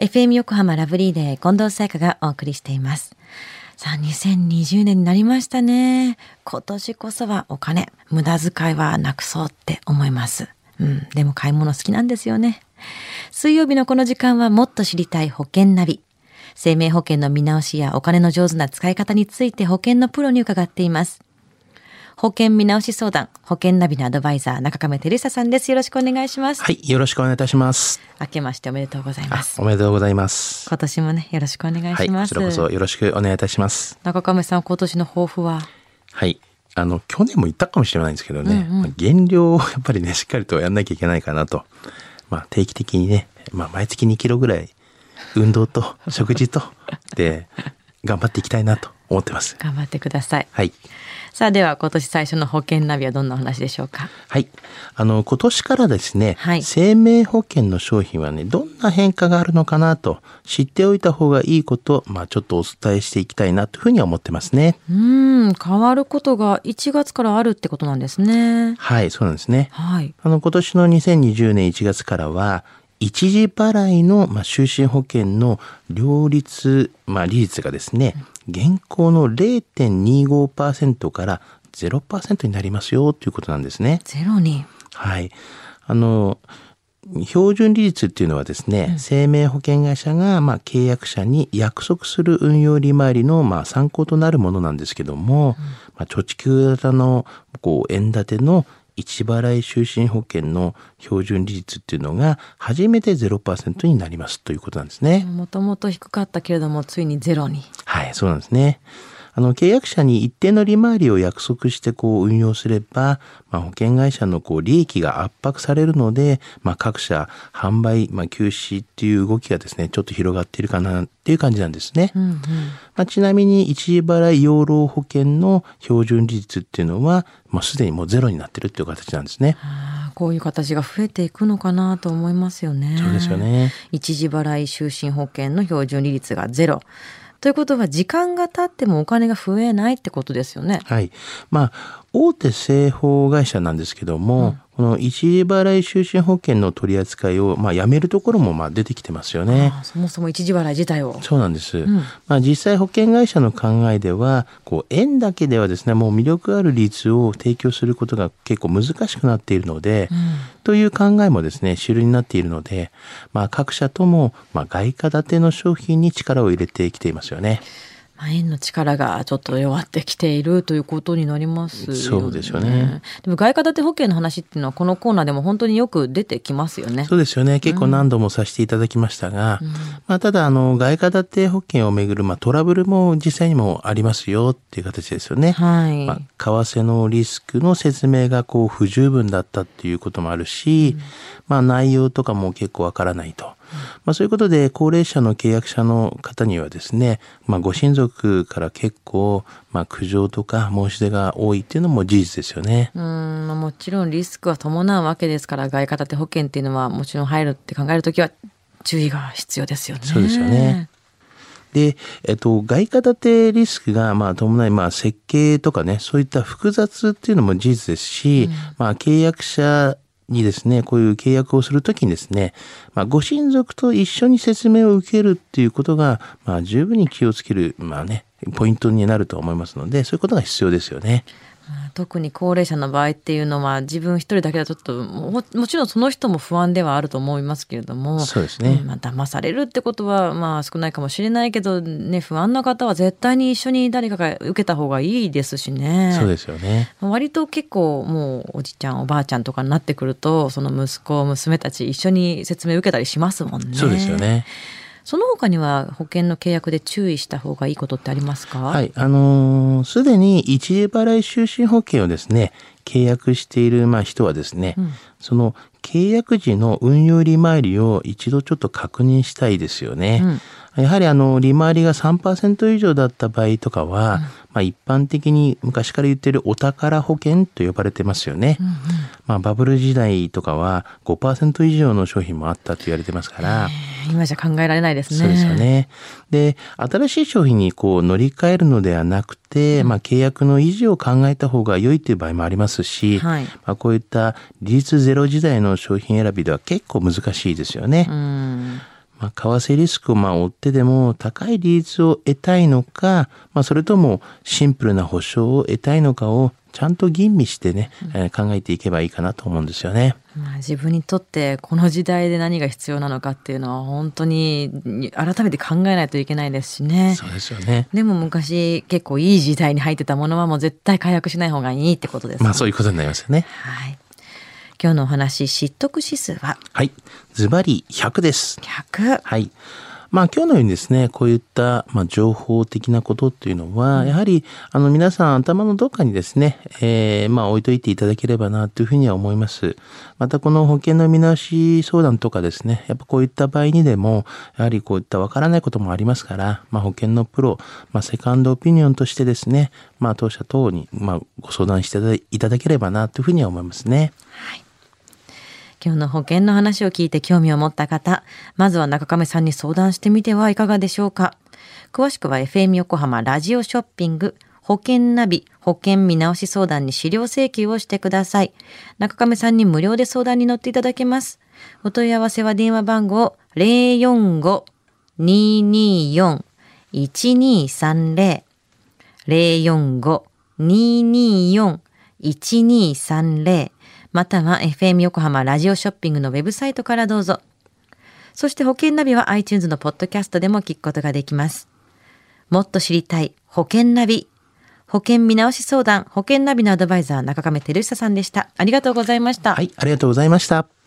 FM 横浜ラブリーで近藤沙耶香がお送りしています。さあ、2020年になりましたね。今年こそはお金、無駄遣いはなくそうって思います。うん、でも買い物好きなんですよね。水曜日のこの時間はもっと知りたい保険ナビ。生命保険の見直しやお金の上手な使い方について保険のプロに伺っています。保険見直し相談、保険ナビのアドバイザー、中亀照久さんです。よろしくお願いします。はい、よろしくお願いいたします。明けましておめでとうございます。おめでとうございます。今年もね、よろしくお願いします。はい、こちらこそよろしくお願いいたします。中亀さん、今年の抱負は？はい、あの、去年も言ったかもしれないんですけどね、うんうん、減量を やっぱりね、しっかりとやんなきゃいけないかなと。まあ、定期的にね、まあ、毎月2キロぐらい、運動と食事と、で、頑張っていきたいなと思ってます。頑張ってください。はい。さあでは今年最初の保険ナビはどんなお話でしょうか？はい。あの今年からですね、はい、生命保険の商品はねどんな変化があるのかなと知っておいた方がいいことまあちょっとお伝えしていきたいなというふうに思ってますね。うん変わることが1月からあるってことなんですね。はいそうなんですね。はい。あの今年の2020年1月からは一時払いの、まあ、就寝保険の両立、まあ、利率がですね、現行の0.25%から0%になりますよということなんですね。ゼロに。はい。あの、標準利率っていうのはですね、うん、生命保険会社がまあ契約者に約束する運用利回りのまあ参考となるものなんですけども、うん、まあ、貯蓄型のこう円建ての一払い就寝保険の標準利率っていうのが初めて0%になりますということなんですね。もともと低かったけれどもついにゼロに。はい、そうなんですね。あの契約者に一定の利回りを約束してこう運用すれば、まあ、保険会社のこう利益が圧迫されるので、まあ、各社販売、まあ、休止っていう動きがですねちょっと広がっているかなっていう感じなんですね。うんうん、まあ、ちなみに一時払い養老保険の標準利率っていうのは、まあ、すでにもうゼロになってるっていう形なんですね。こういう形が増えていくのかなと思いますよね。そうですよね。一時払い就寝保険の標準利率がゼロ。ということは時間が経ってもお金が増えないってことですよね。はい。まあ大手製法会社なんですけども、うん、この一時払い就寝保険の取り扱いをまあやめるところもまあ出てきてますよね。そもそも一時払い自体を。そうなんです。うん、まあ実際保険会社の考えでは、こう円だけではですね、もう魅力ある利率を提供することが結構難しくなっているので、うん、という考えもですね、主流になっているので、まあ各社ともまあ外貨建ての商品に力を入れてきていますよね。円の力がちょっと弱ってきているということになりますよね。そうですよね。でも外貨建て保険の話っていうのはこのコーナーでも本当によく出てきますよね。そうですよね。結構何度もさせていただきましたが、うん、まあただあの外貨建て保険をめぐるまあトラブルも実際にもありますよっていう形ですよね。はい。まあ、為替のリスクの説明がこう不十分だったっていうこともあるし、うん、まあ内容とかも結構わからないと。まあ、そういうことで高齢者の契約者の方にはですね、まあ、ご親族から結構、まあ、苦情とか申し出が多いっていうのも事実ですよね。うん、まあ、もちろんリスクは伴うわけですから外貨建て保険っていうのはもちろん入るって考えるときは注意が必要ですよね。そうですよね。で、えっと、外貨建てリスクが、まあ、伴い、まあ、設計とかね、そういった複雑っていうのも事実ですし、うん、まあ、契約者にですね、こういう契約をするときにですね、まあ、ご親族と一緒に説明を受けるっていうことが、まあ、十分に気をつける、まあね、ポイントになると思いますので、そういうことが必要ですよね。特に高齢者の場合っていうのは自分一人だけだとちょっとももちろんその人も不安ではあると思いますけれどもそうですね、まあ騙されるってことはまあ少ないかもしれないけどね不安な方は絶対に一緒に誰かが受けた方がいいですしね。そうですよね。割と結構もうおじちゃんおばあちゃんとかになってくるとその息子娘たち一緒に説明受けたりしますもんね。そうですよねその他には保険の契約で注意した方がいいことってありますか？はい、あのす、でに一時払い就寝保険をですね、契約しているまあ人はですね、うん、その契約時の運用利回りを一度ちょっと確認したいですよね。うん、やはりあの利回りが3%以上だった場合とかは、うんまあ、一般的に昔から言ってるお宝保険と呼ばれてますよね。うんうん、まあ、バブル時代とかは5%以上の商品もあったと言われてますから。今じゃ考えられないですね。そうですよね。で、新しい商品にこう乗り換えるのではなくて、うん、まあ、契約の維持を考えた方が良いという場合もありますし、はい、まあ、こういった利率ゼロ時代の商品選びでは結構難しいですよね。うんまあ、為替リスクをまあ追ってでも高い利率を得たいのか、まあ、それともシンプルな保証を得たいのかをちゃんと吟味してね、えー、考えていけばいいかなと思うんですよね。まあ、自分にとってこの時代で何が必要なのかっていうのは本当に改めて考えないといけないですしね。そうですよね。でも昔結構いい時代に入ってたものはもう絶対解約しない方がいいってことです、ね、まあそういうことになりますよね。はい。今日のお話、知得指数は？はい。ズバリ100です。100。はい。まあ今日のようにですね、こういった、まあ、情報的なことっていうのは、やはりあの皆さん頭のどっかにですね、えー、まあ置いといていただければなというふうには思います。またこの保険の見直し相談とかですね、やっぱこういった場合にでも、やはりこういったわからないこともありますから、まあ保険のプロ、まあセカンドオピニオンとしてですね、まあ当社等に、まあご相談していただければなというふうには思いますね。はい今日の保険の話を聞いて興味を持った方、まずは中亀さんに相談してみてはいかがでしょうか。詳しくは FM 横浜ラジオショッピング保険ナビ保険見直し相談に資料請求をしてください。中亀さんに無料で相談に乗っていただけます。お問い合わせは電話番号045-224-1230 045-224-1230または FM 横浜ラジオショッピングのウェブサイトからどうぞ。そして保険ナビは iTunes のポッドキャストでも聞くことができます。もっと知りたい保険ナビ。保険見直し相談、保険ナビのアドバイザー中亀照久さんでした。ありがとうございました。はい、ありがとうございました。